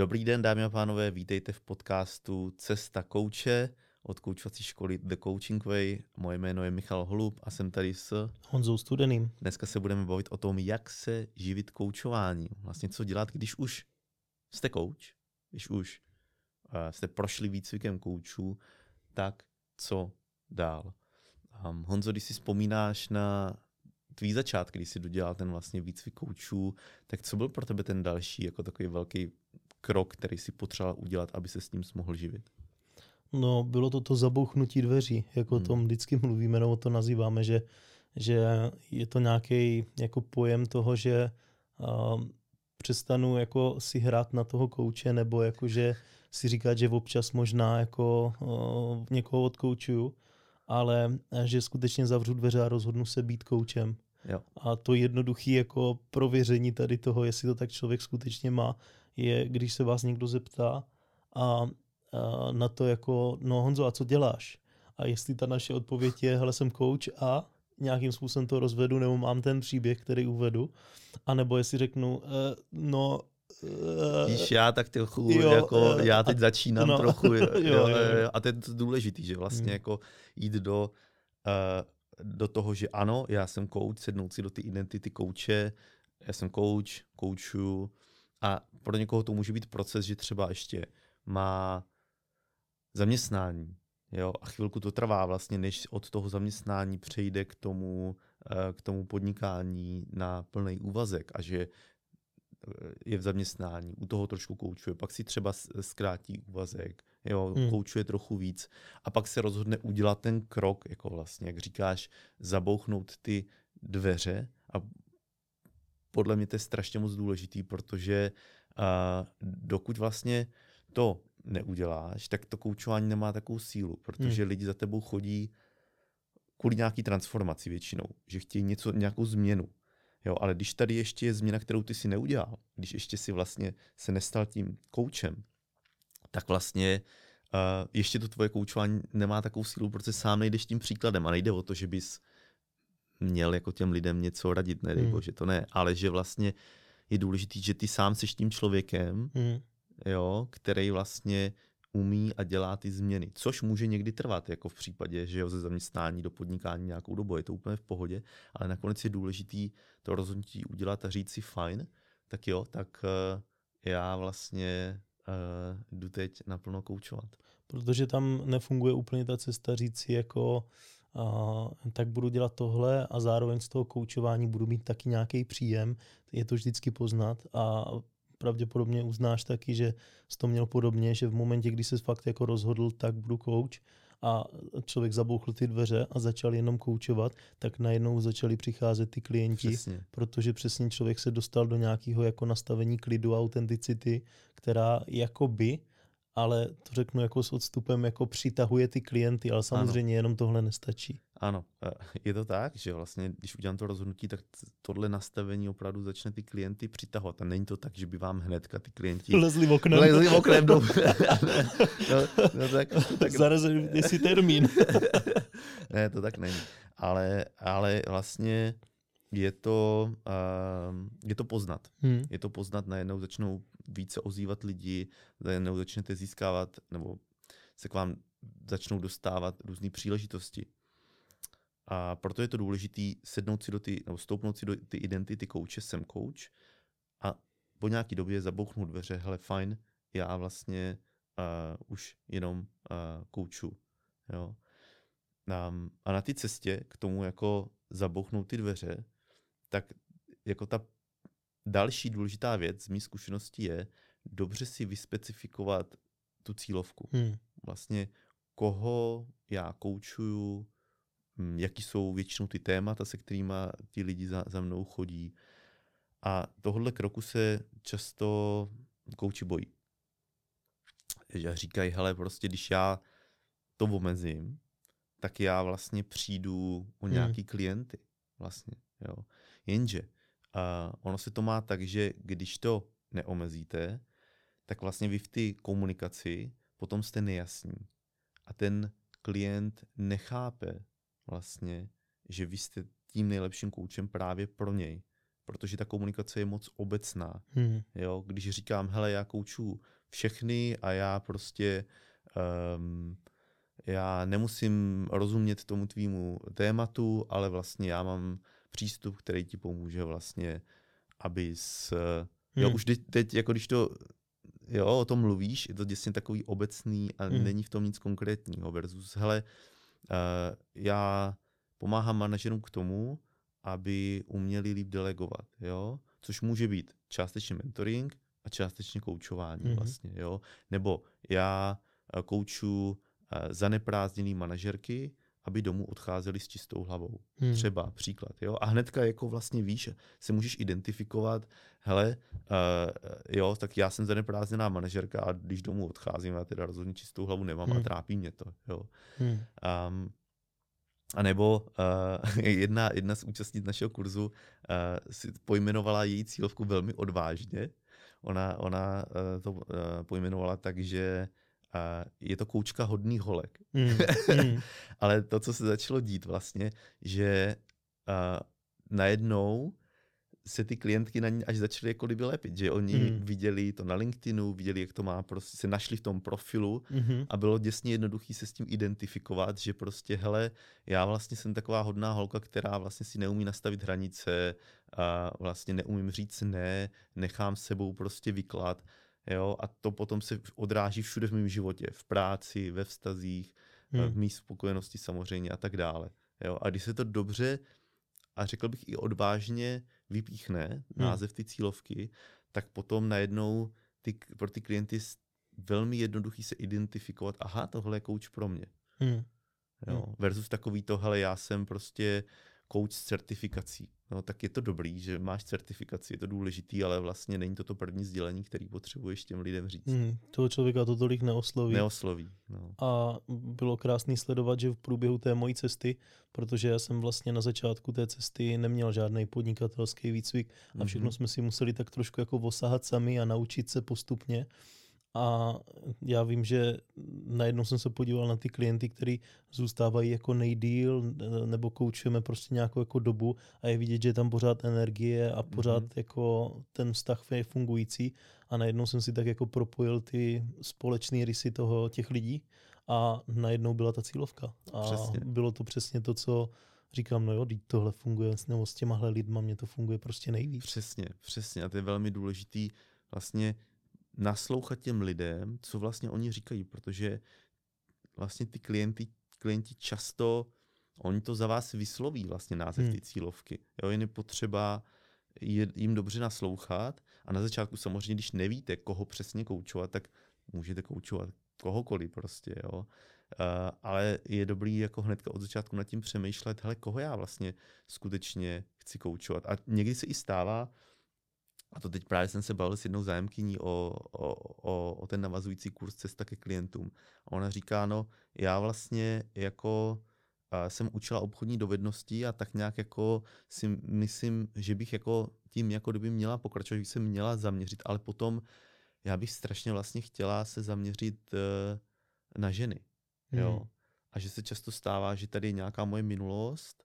Dobrý den, dámy a pánové, vítejte v podcastu Cesta kouče od koučovací školy The Coaching Way. Moje jméno je Michal Holub a jsem tady s Honzou Studeným. Dneska se budeme bavit o tom, jak se živit koučováním. Vlastně co dělat, když už jste kouč, když už uh, jste prošli výcvikem koučů, tak co dál. Um, Honzo, když si vzpomínáš na tvý začátky, když jsi dodělal ten vlastně výcvik koučů, tak co byl pro tebe ten další jako takový velký krok, který si potřeboval udělat, aby se s ním mohl živit? No, bylo to to zabouchnutí dveří, jako hmm. tom vždycky mluvíme, nebo to nazýváme, že, že je to nějaký jako pojem toho, že uh, přestanu jako si hrát na toho kouče, nebo jako, že si říkat, že občas možná jako uh, někoho odkoučuju, ale že skutečně zavřu dveře a rozhodnu se být koučem. Jo. A to jednoduché jako prověření tady toho, jestli to tak člověk skutečně má, je, když se vás někdo zeptá a, a na to jako, no Honzo, a co děláš? A jestli ta naše odpověď je, hele, jsem coach a nějakým způsobem to rozvedu, nebo mám ten příběh, který uvedu, a nebo jestli řeknu, e, no, eh, Víš, já tak trochu, jo, jako, uh, já teď a, začínám no, trochu, jo, jo, jo, jo. a to je důležitý, že vlastně hmm. jako jít do, uh, do toho, že ano, já jsem coach, sednout si do ty identity kouče, já jsem coach, kouču a pro někoho to může být proces, že třeba ještě má zaměstnání, jo, a chvilku to trvá vlastně, než od toho zaměstnání přejde k tomu, eh, k tomu podnikání na plný úvazek a že eh, je v zaměstnání, u toho trošku koučuje, pak si třeba zkrátí úvazek, jo, hmm. koučuje trochu víc a pak se rozhodne udělat ten krok, jako vlastně, jak říkáš, zabouchnout ty dveře a podle mě to je strašně moc důležitý, protože uh, dokud vlastně to neuděláš, tak to koučování nemá takovou sílu, protože hmm. lidi za tebou chodí kvůli nějaký transformaci většinou, že chtějí něco, nějakou změnu. Jo, ale když tady ještě je změna, kterou ty si neudělal, když ještě si vlastně se nestal tím koučem, tak vlastně uh, ještě to tvoje koučování nemá takovou sílu, protože sám nejdeš tím příkladem a nejde o to, že bys měl jako těm lidem něco radit, nedej hmm. bože, to ne, ale že vlastně je důležitý, že ty sám seš tím člověkem, hmm. jo, který vlastně umí a dělá ty změny, což může někdy trvat, jako v případě, že jo, ze zaměstnání do podnikání nějakou dobu, je to úplně v pohodě, ale nakonec je důležitý to rozhodnutí udělat a říct si fajn, tak jo, tak uh, já vlastně uh, jdu teď naplno koučovat. Protože tam nefunguje úplně ta cesta říct si jako a, tak budu dělat tohle a zároveň z toho koučování budu mít taky nějaký příjem. Je to vždycky poznat a pravděpodobně uznáš taky, že jsi to měl podobně, že v momentě, kdy se fakt jako rozhodl, tak budu kouč a člověk zabouchl ty dveře a začal jenom koučovat, tak najednou začali přicházet ty klienti, přesně. protože přesně člověk se dostal do nějakého jako nastavení klidu, autenticity, která jakoby ale to řeknu jako s odstupem, jako přitahuje ty klienty, ale samozřejmě ano. jenom tohle nestačí. Ano, eh, je to tak, že vlastně, když udělám to rozhodnutí, tak tohle nastavení opravdu začne ty klienty přitahovat. A není to tak, že by vám hnedka ty klienti lezli v oknem. Lezli v oknem do... no, no, tak, tak... Zarezervujte si termín. ne, to tak není. Ale, ale vlastně je to, uh, je to poznat. Hmm. Je to poznat, najednou začnou více ozývat lidi, najednou začnete získávat, nebo se k vám začnou dostávat různé příležitosti. A proto je to důležité sednout si do ty, nebo stoupnout si do ty identity kouče, jsem coach a po nějaký době zabouchnout dveře, hele fajn, já vlastně uh, už jenom uh, kouču. Jo. Um, a na té cestě k tomu jako zabouchnout ty dveře, tak jako ta další důležitá věc z mých zkušeností je dobře si vyspecifikovat tu cílovku. Hmm. Vlastně koho já koučuju, hm, jaký jsou většinou ty témata, se kterými ti lidi za, za mnou chodí. A tohle kroku se často kouči bojí. Že říkají, hele, prostě když já to omezím, tak já vlastně přijdu o hmm. nějaký hmm. klienty. Vlastně, jo. Jenže uh, ono se to má tak, že když to neomezíte, tak vlastně vy v té komunikaci potom jste nejasní. A ten klient nechápe vlastně, že vy jste tím nejlepším koučem právě pro něj. protože ta komunikace je moc obecná. Hmm. Jo, když říkám, hele, já kouču všechny a já prostě um, já nemusím rozumět tomu tvýmu tématu, ale vlastně já mám přístup, který ti pomůže vlastně, aby s... Hmm. Jo, už teď, teď, jako když to jo, o tom mluvíš, je to děsně takový obecný a hmm. není v tom nic konkrétního versus, hele, uh, já pomáhám manažerům k tomu, aby uměli líp delegovat, jo, což může být částečně mentoring a částečně koučování hmm. vlastně, jo, nebo já eh, kouču uh, zaneprázdněný manažerky, aby domů odcházeli s čistou hlavou. Hmm. Třeba příklad. Jo? A hnedka jako vlastně víš, se můžeš identifikovat, hele, uh, jo, tak já jsem zaneprázdněná manažerka a když domů odcházím, já teda rozhodně čistou hlavu nemám hmm. a trápí mě to. Jo? Hmm. Um, a nebo uh, jedna, jedna z účastnic našeho kurzu uh, si pojmenovala její cílovku velmi odvážně. Ona, ona uh, to uh, pojmenovala tak, že a je to koučka hodných holek. Mm, mm. Ale to, co se začalo dít vlastně, že uh, najednou se ty klientky na ní až začaly jako kdyby lepit, že oni mm. viděli to na LinkedInu, viděli, jak to má, prostě se našli v tom profilu mm-hmm. a bylo děsně jednoduchý se s tím identifikovat, že prostě hele, já vlastně jsem taková hodná holka, která vlastně si neumí nastavit hranice, a vlastně neumím říct ne, nechám sebou prostě vyklad Jo? A to potom se odráží všude v mém životě, v práci, ve vztazích, hmm. v mý spokojenosti samozřejmě a tak dále. Jo? A když se to dobře a řekl bych i odvážně vypíchne hmm. název ty cílovky, tak potom najednou ty, pro ty klienty velmi jednoduchý se identifikovat, aha, tohle je coach pro mě. Hmm. Jo? Hmm. Versus takový to, hele, já jsem prostě coach s certifikací. No, tak je to dobrý, že máš certifikaci, je to důležitý, ale vlastně není to to první sdělení, který potřebuješ těm lidem říct. Hmm, toho člověka to tolik neosloví. Neosloví. No. A bylo krásný sledovat, že v průběhu té mojí cesty, protože já jsem vlastně na začátku té cesty neměl žádný podnikatelský výcvik a všechno mm-hmm. jsme si museli tak trošku jako osahat sami a naučit se postupně. A já vím, že najednou jsem se podíval na ty klienty, kteří zůstávají jako nejdíl, nebo koučujeme prostě nějakou jako dobu a je vidět, že je tam pořád energie a pořád mm-hmm. jako ten vztah je fungující. A najednou jsem si tak jako propojil ty společné rysy toho těch lidí a najednou byla ta cílovka. A přesně. bylo to přesně to, co říkám, no jo, tohle funguje, nebo s těmahle lidma mě to funguje prostě nejvíc. Přesně, přesně. A to je velmi důležitý vlastně naslouchat těm lidem, co vlastně oni říkají, protože vlastně ty klienty, klienti často, oni to za vás vysloví vlastně název hmm. ty cílovky. Jo, jen je potřeba jim dobře naslouchat a na začátku samozřejmě, když nevíte, koho přesně koučovat, tak můžete koučovat kohokoliv prostě, jo. Uh, ale je dobrý jako hnedka od začátku nad tím přemýšlet, hele, koho já vlastně skutečně chci koučovat. A někdy se i stává, a to teď právě jsem se bavil s jednou zájemkyní o, o, o, o ten navazující kurz Cesta ke klientům. A ona říká, no já vlastně jako jsem učila obchodní dovednosti a tak nějak jako si myslím, že bych jako tím jako kdyby měla pokračovat, že bych se měla zaměřit, ale potom já bych strašně vlastně chtěla se zaměřit uh, na ženy. Jo? Hmm. A že se často stává, že tady je nějaká moje minulost,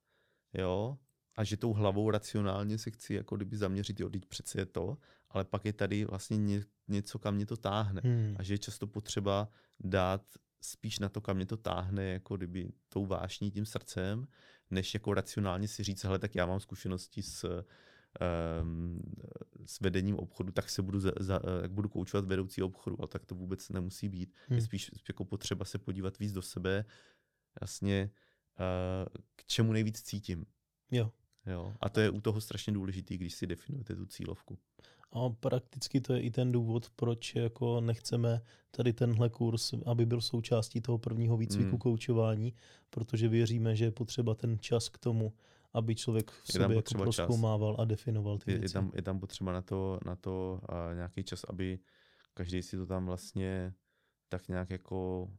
jo, a že tou hlavou racionálně se chci jako kdyby zaměřit, jo, teď přece je to, ale pak je tady vlastně ně, něco, kam mě to táhne. Hmm. A že je často potřeba dát spíš na to, kam mě to táhne, jako kdyby tou vášní, tím srdcem, než jako racionálně si říct, hele, tak já mám zkušenosti s, um, s vedením obchodu, tak se budu, za, za, jak budu koučovat vedoucí obchodu, ale tak to vůbec nemusí být. Hmm. Je spíš jako potřeba se podívat víc do sebe, jasně, uh, k čemu nejvíc cítím. Jo. Jo? A to je u toho strašně důležitý, když si definujete tu cílovku. A prakticky to je i ten důvod, proč jako nechceme tady tenhle kurz, aby byl součástí toho prvního výcviku mm. koučování, protože věříme, že je potřeba ten čas k tomu, aby člověk v sobě jako proskoumával a definoval ty je, věci. Je tam, je tam potřeba na to, na to a nějaký čas, aby každý si to tam vlastně tak nějak jako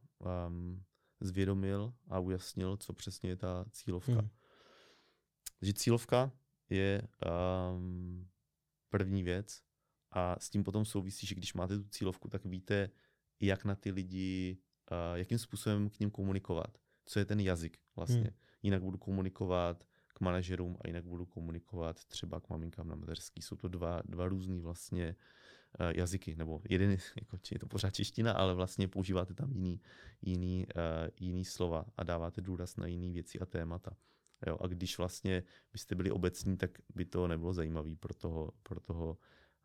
um, zvědomil a ujasnil, co přesně je ta cílovka. Mm. Takže cílovka je um, první věc a s tím potom souvisí, že když máte tu cílovku, tak víte, jak na ty lidi, uh, jakým způsobem k ním komunikovat. Co je ten jazyk vlastně. Hmm. Jinak budu komunikovat k manažerům a jinak budu komunikovat třeba k maminkám na mateřský. Jsou to dva, dva různý vlastně uh, jazyky, nebo jeden, jako, je to pořád čeština, ale vlastně používáte tam jiný, jiný, uh, jiný slova a dáváte důraz na jiné věci a témata. Jo, a když vlastně byste byli obecní, tak by to nebylo zajímavé pro toho, pro toho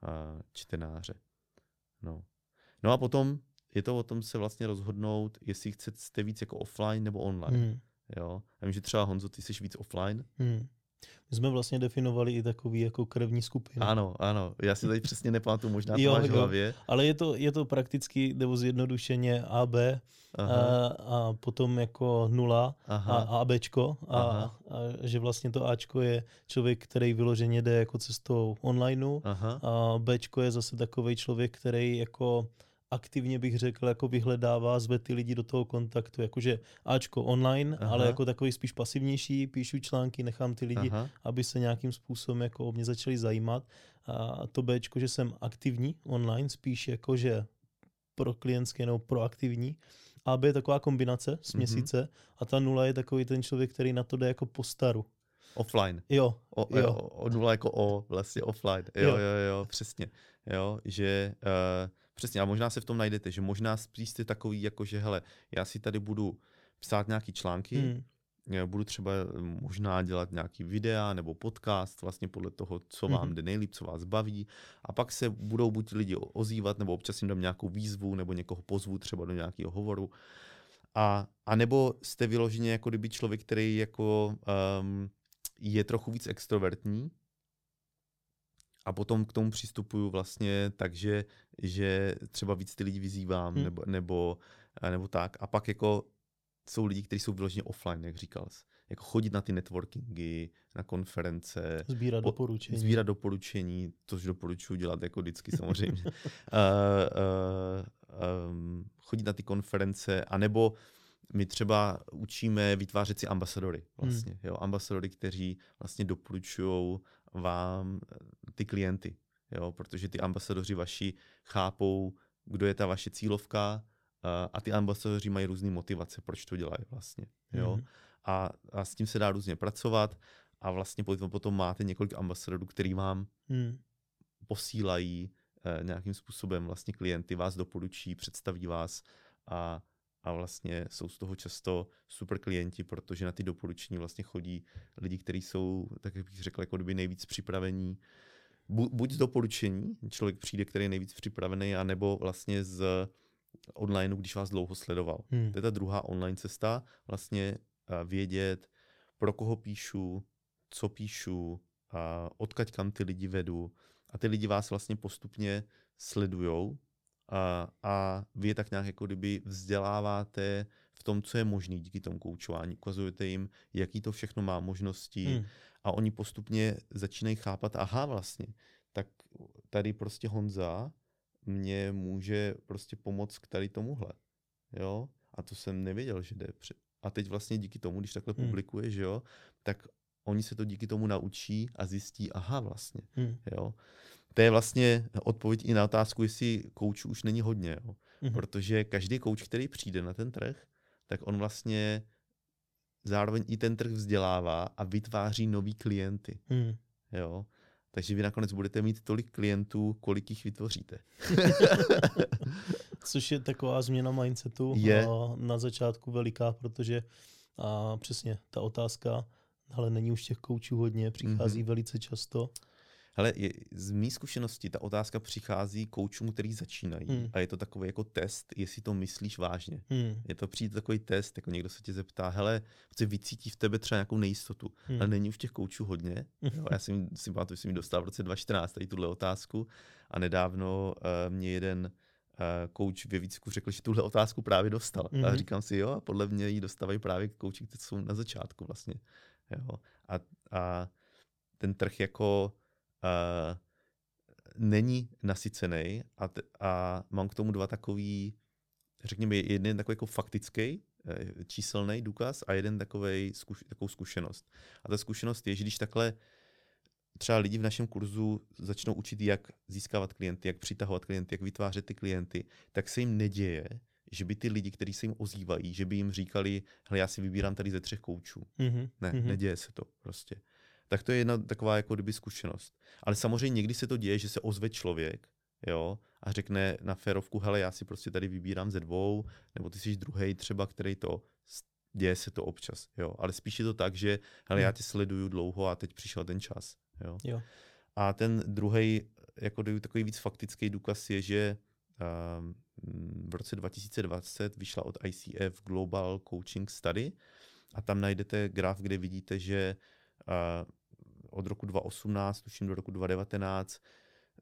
uh, čtenáře. No. no a potom je to o tom se vlastně rozhodnout, jestli chcete víc jako offline nebo online. Hmm. Jo? Já vím, že třeba Honzo, ty jsi víc offline. Hmm. My jsme vlastně definovali i takový jako krevní skupinu. Ano, ano. Já si tady přesně nepamatuju, možná to jo, máš v hlavě. Ale je to, je to prakticky, nebo zjednodušeně AB a, a potom jako nula Aha. a ABčko. A, a že vlastně to Ačko je člověk, který vyloženě jde jako cestou onlineu. Aha. A Bčko je zase takový člověk, který jako aktivně bych řekl, jako vyhledává, zve ty lidi do toho kontaktu, jakože Ačko online, Aha. ale jako takový spíš pasivnější, píšu články, nechám ty lidi, Aha. aby se nějakým způsobem jako o mě začali zajímat. A to Bčko, že jsem aktivní online, spíš jako, že pro klientské nebo proaktivní. A B je taková kombinace, směsice. Mm-hmm. A ta nula je takový ten člověk, který na to jde jako po staru. Offline. Jo. O, jo. o, o nula jako o, vlastně offline. Jo, jo, jo, jo přesně. Jo, že uh, Přesně, a možná se v tom najdete, že možná spíš jste takový, jako že hele, já si tady budu psát nějaký články, hmm. budu třeba možná dělat nějaký videa nebo podcast, vlastně podle toho, co vám hmm. jde nejlíp, co vás baví. A pak se budou buď lidi ozývat, nebo občas jim dám nějakou výzvu, nebo někoho pozvu třeba do nějakého hovoru. A, a nebo jste vyloženě jako kdyby člověk, který jako um, je trochu víc extrovertní, a potom k tomu přistupuju vlastně tak, že, že třeba víc ty lidi vyzývám hmm. nebo, nebo, nebo tak. A pak jako jsou lidi, kteří jsou vyloženě offline, jak říkal jsi. Jako chodit na ty networkingy, na konference. Sbírat po, doporučení. Sbírat doporučení, což doporučuji dělat jako vždycky samozřejmě. uh, uh, um, chodit na ty konference, anebo my třeba učíme vytvářet si ambasadory vlastně, hmm. jo, ambasadory, kteří vlastně doporučují vám eh, ty klienty, jo, protože ty ambasadoři vaši chápou, kdo je ta vaše cílovka uh, a ty ambasadoři mají různé motivace, proč to dělají vlastně, jo. Hmm. A, a s tím se dá různě pracovat a vlastně potom, potom máte několik ambasadorů, který vám hmm. posílají uh, nějakým způsobem vlastně klienty, vás doporučí, představí vás a a vlastně jsou z toho často super klienti, protože na ty doporučení vlastně chodí lidi, kteří jsou, tak jak bych řekl, jako kdyby nejvíc připravení. Buď z doporučení, člověk přijde, který je nejvíc připravený, anebo vlastně z online, když vás dlouho sledoval. Hmm. To je ta druhá online cesta, vlastně vědět, pro koho píšu, co píšu, a odkaď kam ty lidi vedu. A ty lidi vás vlastně postupně sledujou a, a vy je tak nějak jako kdyby vzděláváte v tom, co je možné díky tomu koučování. Ukazujete jim, jaký to všechno má možnosti hmm. a oni postupně začínají chápat, aha vlastně, tak tady prostě Honza mě může prostě pomoct k tady tomuhle. Jo? A to jsem nevěděl, že jde. Před... A teď vlastně díky tomu, když takhle hmm. publikuje, že jo, tak oni se to díky tomu naučí a zjistí, aha vlastně. Hmm. Jo? To je vlastně odpověď i na otázku, jestli koučů už není hodně. Jo. Mm-hmm. Protože každý kouč, který přijde na ten trh, tak on vlastně zároveň i ten trh vzdělává a vytváří nový klienty. Mm. Jo. Takže vy nakonec budete mít tolik klientů, kolik jich vytvoříte. Což je taková změna mindsetu je. na začátku veliká, protože a přesně ta otázka, ale není už těch koučů hodně, přichází mm-hmm. velice často. Hele, je, z mý zkušenosti ta otázka přichází koučům, který začínají hmm. a je to takový jako test, jestli to myslíš vážně. Hmm. Je to přijít takový test, jako někdo se tě zeptá, hele, chci vycítí v tebe třeba nějakou nejistotu, hmm. ale není už těch koučů hodně. Jo, já jsem si pamatuju, že jsem dostal v roce 2014 tady tuhle otázku a nedávno uh, mě jeden uh, ve Vícku řekl, že tuhle otázku právě dostal. Mm-hmm. A hmm. říkám si, jo, a podle mě ji dostávají právě kouči, kteří jsou na začátku vlastně. Jo. A, a ten trh jako uh, není nasycený a, t- a mám k tomu dva takový, řekněme, jeden takový jako faktický, eh, číselný důkaz a jeden takový zkuš, takovou zkušenost. A ta zkušenost je, že když takhle třeba lidi v našem kurzu začnou učit, jak získávat klienty, jak přitahovat klienty, jak vytvářet ty klienty, tak se jim neděje, že by ty lidi, kteří se jim ozývají, že by jim říkali, hele, já si vybírám tady ze třech koučů. Mm-hmm. Ne, mm-hmm. neděje se to prostě. Tak to je jedna taková jako kdyby zkušenost. Ale samozřejmě někdy se to děje, že se ozve člověk, jo, a řekne na férovku, hele, já si prostě tady vybírám ze dvou, nebo ty jsi druhý třeba, který to děje se to občas, jo. Ale spíš je to tak, že hele, já hmm. tě sleduju dlouho a teď přišel ten čas, jo. jo. A ten druhý, jako takový víc faktický důkaz je, že um, v roce 2020 vyšla od ICF Global Coaching Study a tam najdete graf, kde vidíte, že uh, od roku 2018, tuším do roku 2019,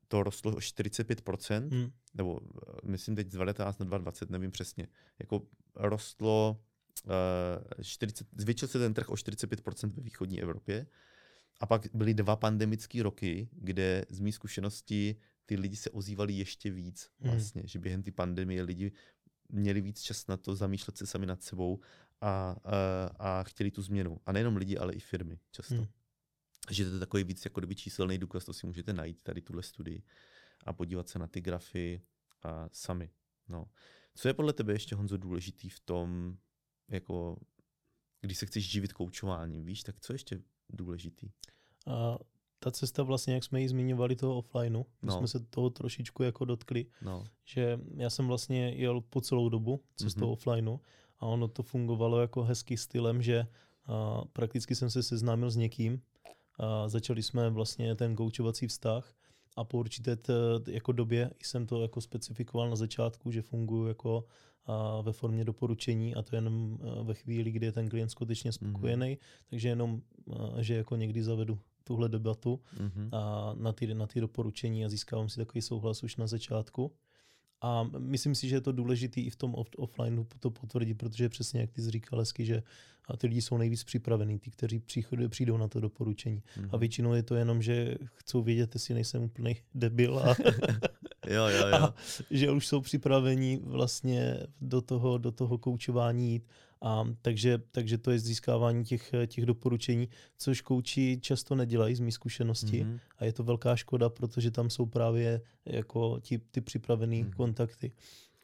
to rostlo o 45%, hmm. nebo eh, myslím teď z 2019 na 2020, nevím přesně. Jako rostlo, uh, 40, zvětšil se ten trh o 45% ve východní Evropě. A pak byly dva pandemické roky, kde z mých zkušeností ty lidi se ozývali ještě víc hmm. vlastně, hmm. že během té pandemie lidi měli víc čas na to zamýšlet se sami nad sebou a, a, a chtěli tu změnu. A nejenom lidi, ale i firmy často. Hmm že to je takový víc jako kdyby číselný důkaz, to si můžete najít tady tuhle studii a podívat se na ty grafy a sami. No. Co je podle tebe ještě, Honzo, důležitý v tom, jako když se chceš živit koučováním, víš, tak co ještě důležitý? A ta cesta vlastně, jak jsme ji zmiňovali toho offlineu, no. jsme se toho trošičku jako dotkli, no. že já jsem vlastně jel po celou dobu cestou mm-hmm. offlineu a ono to fungovalo jako hezký stylem, že a prakticky jsem se seznámil s někým, a začali jsme vlastně ten koučovací vztah a po určité t, jako době jsem to jako specifikoval na začátku, že funguji jako a ve formě doporučení a to jenom ve chvíli, kdy je ten klient skutečně spokojený, mm-hmm. takže jenom, že jako někdy zavedu tuhle debatu mm-hmm. a na ty, na ty doporučení a získávám si takový souhlas už na začátku. A myslím si, že je to důležité i v tom off- offline to potvrdit, protože přesně jak ty jsi říkal hezky, že a ty lidi jsou nejvíc připravení, ty, kteří přijdou na to doporučení. Mm-hmm. A mhm. většinou je to jenom, že chcou vědět, jestli nejsem úplný debil a, jo, jo, jo. a že už jsou připraveni vlastně do toho, do toho koučování jít. A, takže, takže to je získávání těch, těch doporučení, což kouči často nedělají z mých zkušeností mm-hmm. a je to velká škoda, protože tam jsou právě jako ti, ty připravené mm-hmm. kontakty.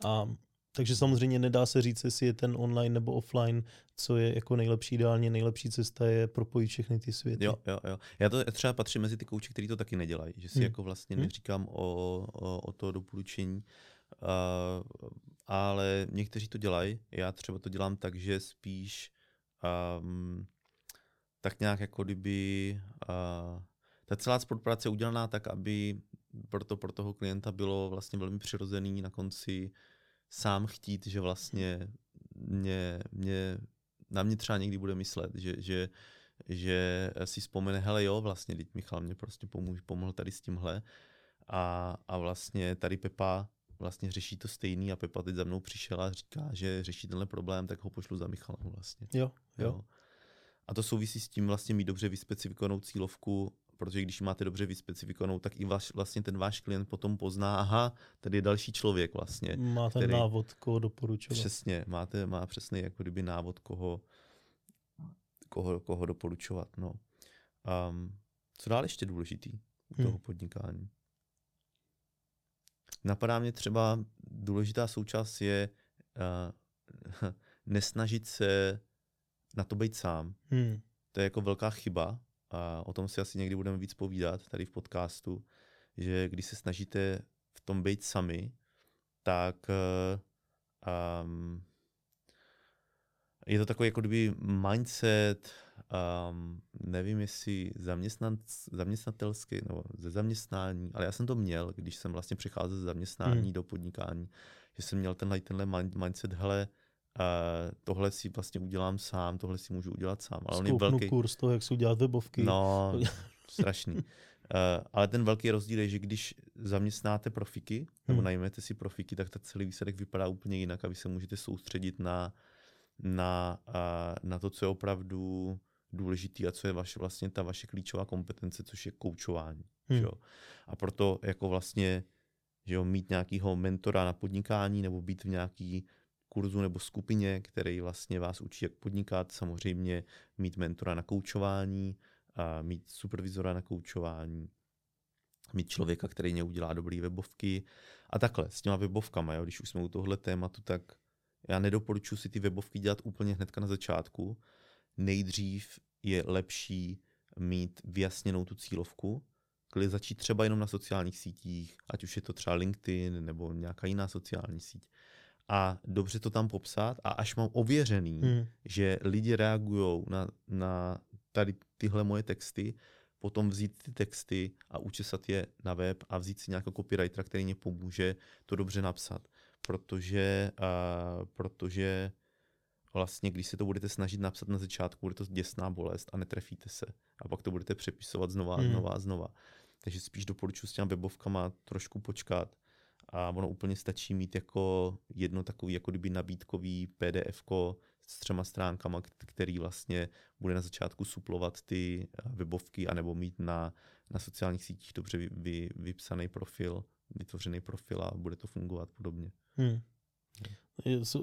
A takže samozřejmě nedá se říct, jestli je ten online nebo offline, co je jako nejlepší, ideálně nejlepší cesta je propojit všechny ty světy. Jo, jo, jo. Já to třeba patřím mezi ty kouči, kteří to taky nedělají, že si hmm. jako vlastně hmm. neříkám o, o, o to doporučení, uh, ale někteří to dělají. Já třeba to dělám tak, že spíš um, tak nějak jako kdyby uh, ta celá spolupráce je udělaná tak, aby pro, to, pro toho klienta bylo vlastně velmi přirozený na konci sám chtít, že vlastně mě, mě, na mě třeba někdy bude myslet, že, že, že si vzpomene, hele jo, vlastně, teď Michal mě prostě pomůže, pomohl tady s tímhle a, a vlastně tady Pepa vlastně řeší to stejný a Pepa teď za mnou přišla a říká, že řeší tenhle problém, tak ho pošlu za Michalem vlastně. Jo, jo. jo. A to souvisí s tím vlastně mít dobře vyspecifikovanou cílovku protože když máte dobře vyspecifikovanou, tak i vaš, vlastně ten váš klient potom pozná, aha, tady je další člověk vlastně. Má ten který, návod, koho doporučovat. Přesně, máte, má přesně jako kdyby návod, koho, koho, koho doporučovat. No. Um, co dál ještě důležitý u hmm. toho podnikání? Napadá mě třeba důležitá součást je uh, nesnažit se na to být sám. Hmm. To je jako velká chyba, a o tom si asi někdy budeme víc povídat tady v podcastu, že když se snažíte v tom být sami, tak um, je to takový jako kdyby mindset, um, nevím jestli zaměstnatelský nebo ze zaměstnání, ale já jsem to měl, když jsem vlastně přecházel ze zaměstnání hmm. do podnikání, že jsem měl tenhle, tenhle mindset, hele, Uh, tohle si vlastně udělám sám, tohle si můžu udělat sám. Ale on je velký... kurz toho, jak si udělat webovky. No, strašný. Uh, ale ten velký rozdíl je, že když zaměstnáte profiky, hmm. nebo najmete si profiky, tak ta celý výsledek vypadá úplně jinak a vy se můžete soustředit na, na, uh, na to, co je opravdu důležitý a co je vaše, vlastně ta vaše klíčová kompetence, což je koučování. Hmm. Že? A proto jako vlastně že jo, mít nějakého mentora na podnikání nebo být v nějaký kurzu nebo skupině, který vlastně vás učí, jak podnikat, samozřejmě mít mentora na koučování, a mít supervizora na koučování, mít člověka, který mě udělá dobrý webovky a takhle s těma webovkama, jo, když už jsme u tohle tématu, tak já nedoporučuji si ty webovky dělat úplně hnedka na začátku. Nejdřív je lepší mít vyjasněnou tu cílovku, klid začít třeba jenom na sociálních sítích, ať už je to třeba LinkedIn nebo nějaká jiná sociální síť. A dobře to tam popsat a až mám ověřený, hmm. že lidi reagují na, na tady tyhle moje texty, potom vzít ty texty a učesat je na web a vzít si nějakého copywritera, který mě pomůže to dobře napsat. Protože, uh, protože vlastně, když se to budete snažit napsat na začátku, bude to děsná bolest a netrefíte se. A pak to budete přepisovat znova, hmm. znova, znova. Takže spíš doporučuji s těmi webovkama trošku počkat. A ono úplně stačí mít jako jedno takový, jako kdyby nabídkový PDF s třema stránkama, který vlastně bude na začátku suplovat ty eh, webovky, anebo mít na, na sociálních sítích dobře vy, vy, vypsaný profil, vytvořený profil a bude to fungovat podobně. Hmm.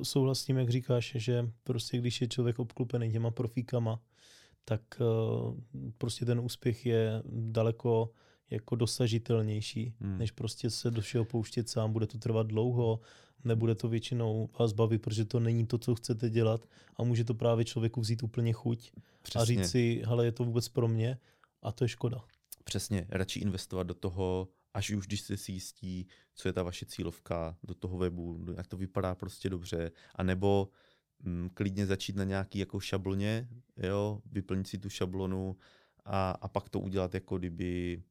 Souhlasím, jak říkáš, že prostě když je člověk obklupený těma profíkama, tak uh, prostě ten úspěch je daleko jako dosažitelnější, hmm. než prostě se do všeho pouštět sám. Bude to trvat dlouho, nebude to většinou vás bavit, protože to není to, co chcete dělat a může to právě člověku vzít úplně chuť Přesně. a říct si, hele, je to vůbec pro mě a to je škoda. Přesně, radši investovat do toho, až už když se si jistí, co je ta vaše cílovka, do toho webu, jak to vypadá prostě dobře, a nebo mm, klidně začít na nějaký jako šabloně, jo, vyplnit si tu šablonu a, a pak to udělat jako kdyby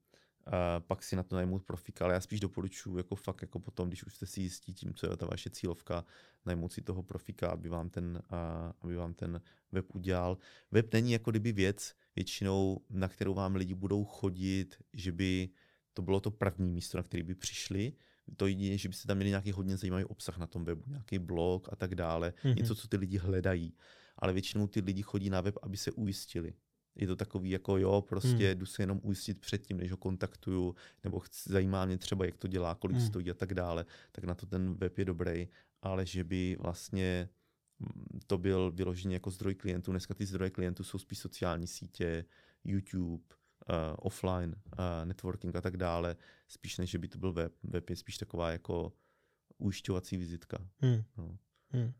a pak si na to najmout profika, ale já spíš doporučuji jako fakt jako potom, když už jste si jistí tím, co je ta vaše cílovka, najmout si toho profika, aby vám ten, a, aby vám ten web udělal. Web není jako kdyby věc většinou, na kterou vám lidi budou chodit, že by to bylo to první místo, na který by přišli. To jediné, že byste tam měli nějaký hodně zajímavý obsah na tom webu, nějaký blog a tak dále, mm-hmm. něco, co ty lidi hledají. Ale většinou ty lidi chodí na web, aby se ujistili je to takový jako jo, prostě hmm. jdu se jenom ujistit předtím, než ho kontaktuju, nebo chci, zajímá mě třeba, jak to dělá, kolik hmm. stojí a tak dále, tak na to ten web je dobrý, ale že by vlastně mm, to byl vyložený jako zdroj klientů. Dneska ty zdroje klientů jsou spíš sociální sítě, YouTube, uh, offline, uh, networking a tak dále, spíš než, že by to byl web. Web je spíš taková jako ujišťovací vizitka. Hmm. No. Hmm.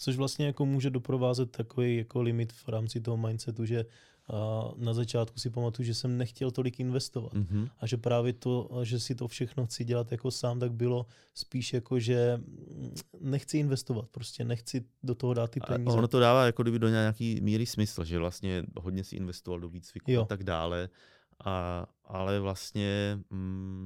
Což vlastně jako může doprovázet takový jako limit v rámci toho mindsetu, že a na začátku si pamatuju, že jsem nechtěl tolik investovat. Mm-hmm. A že právě to, že si to všechno chci dělat jako sám, tak bylo spíš jako, že nechci investovat, prostě nechci do toho dát ty peníze. A ono to dává jako kdyby do nějaký míry smysl, že vlastně hodně si investoval do výcviku jo. a tak dále. A, ale vlastně mm,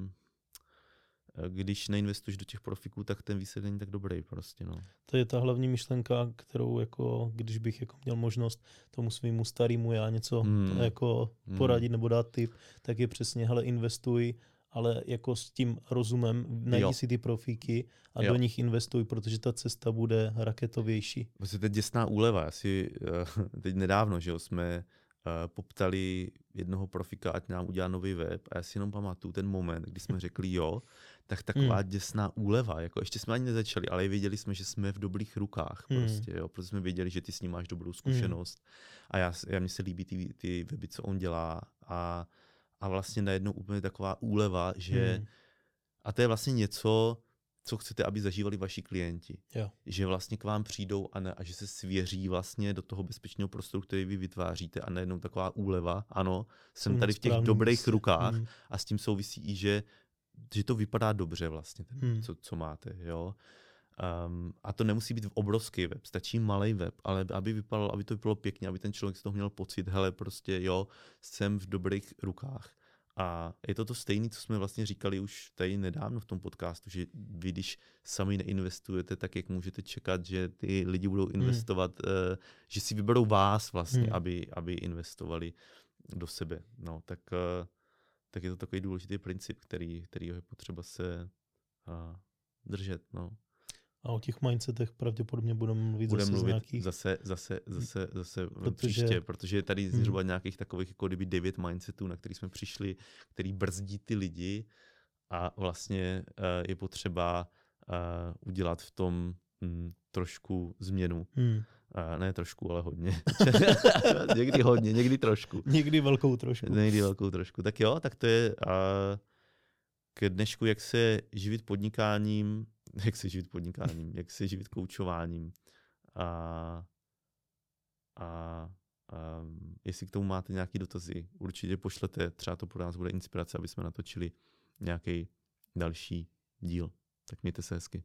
když neinvestuješ do těch profiků, tak ten výsledek není tak dobrý prostě, no. To je ta hlavní myšlenka, kterou jako, když bych jako měl možnost tomu svýmu starému já něco hmm. jako hmm. poradit nebo dát tip, tak je přesně, hele, investuj, ale jako s tím rozumem najdi jo. si ty profíky a jo. do nich investuj, protože ta cesta bude raketovější. Vlastně to je děsná úleva. Asi eh, teď nedávno, že jo, jsme uh, poptali jednoho profika, ať nám udělá nový web a já si jenom pamatuju ten moment, kdy jsme řekli jo, tak taková hmm. děsná úleva. Jako ještě jsme ani nezačali, ale věděli jsme, že jsme v dobrých rukách. Hmm. Prostě, jo, protože jsme věděli, že ty s ním máš dobrou zkušenost. Hmm. A já, já mně se líbí ty, ty weby, co on dělá. A, a vlastně najednou úplně taková úleva, že hmm. a to je vlastně něco, co chcete, aby zažívali vaši klienti. Jo. Že vlastně k vám přijdou a, ne, a že se svěří vlastně do toho bezpečného prostoru, který vy vytváříte a najednou taková úleva. Ano, jsem tady v těch dobrých rukách hmm. a s tím souvisí i, že že to vypadá dobře vlastně, ten, hmm. co, co máte, jo. Um, a to nemusí být obrovský web, stačí malý web, ale aby, vypadalo, aby to vypadalo pěkně, aby ten člověk z toho měl pocit, hele, prostě jo, jsem v dobrých rukách. A je to to stejné, co jsme vlastně říkali už tady nedávno v tom podcastu, že vy, když sami neinvestujete, tak jak můžete čekat, že ty lidi budou hmm. investovat, hmm. uh, že si vyberou vás vlastně, hmm. aby, aby investovali do sebe. No, tak uh, tak je to takový důležitý princip, který, který je potřeba se a, držet. No. A o těch mindsetech pravděpodobně budeme mluvit budeme zase mluvit nějakých... zase, zase, zase, zase protože... příště, protože je tady zhruba hmm. nějakých takových jako kdyby devět mindsetů, na který jsme přišli, který brzdí ty lidi a vlastně uh, je potřeba uh, udělat v tom um, trošku změnu. Hmm. A ne trošku, ale hodně. někdy hodně, někdy trošku. Někdy velkou trošku. Někdy velkou trošku. Tak jo, tak to je a ke dnešku, jak se živit podnikáním jak se živit podnikáním, jak se živit koučováním. A, a, a jestli k tomu máte nějaké dotazy, určitě pošlete, třeba to pro nás bude inspirace, aby jsme natočili nějaký další díl. Tak mějte se hezky.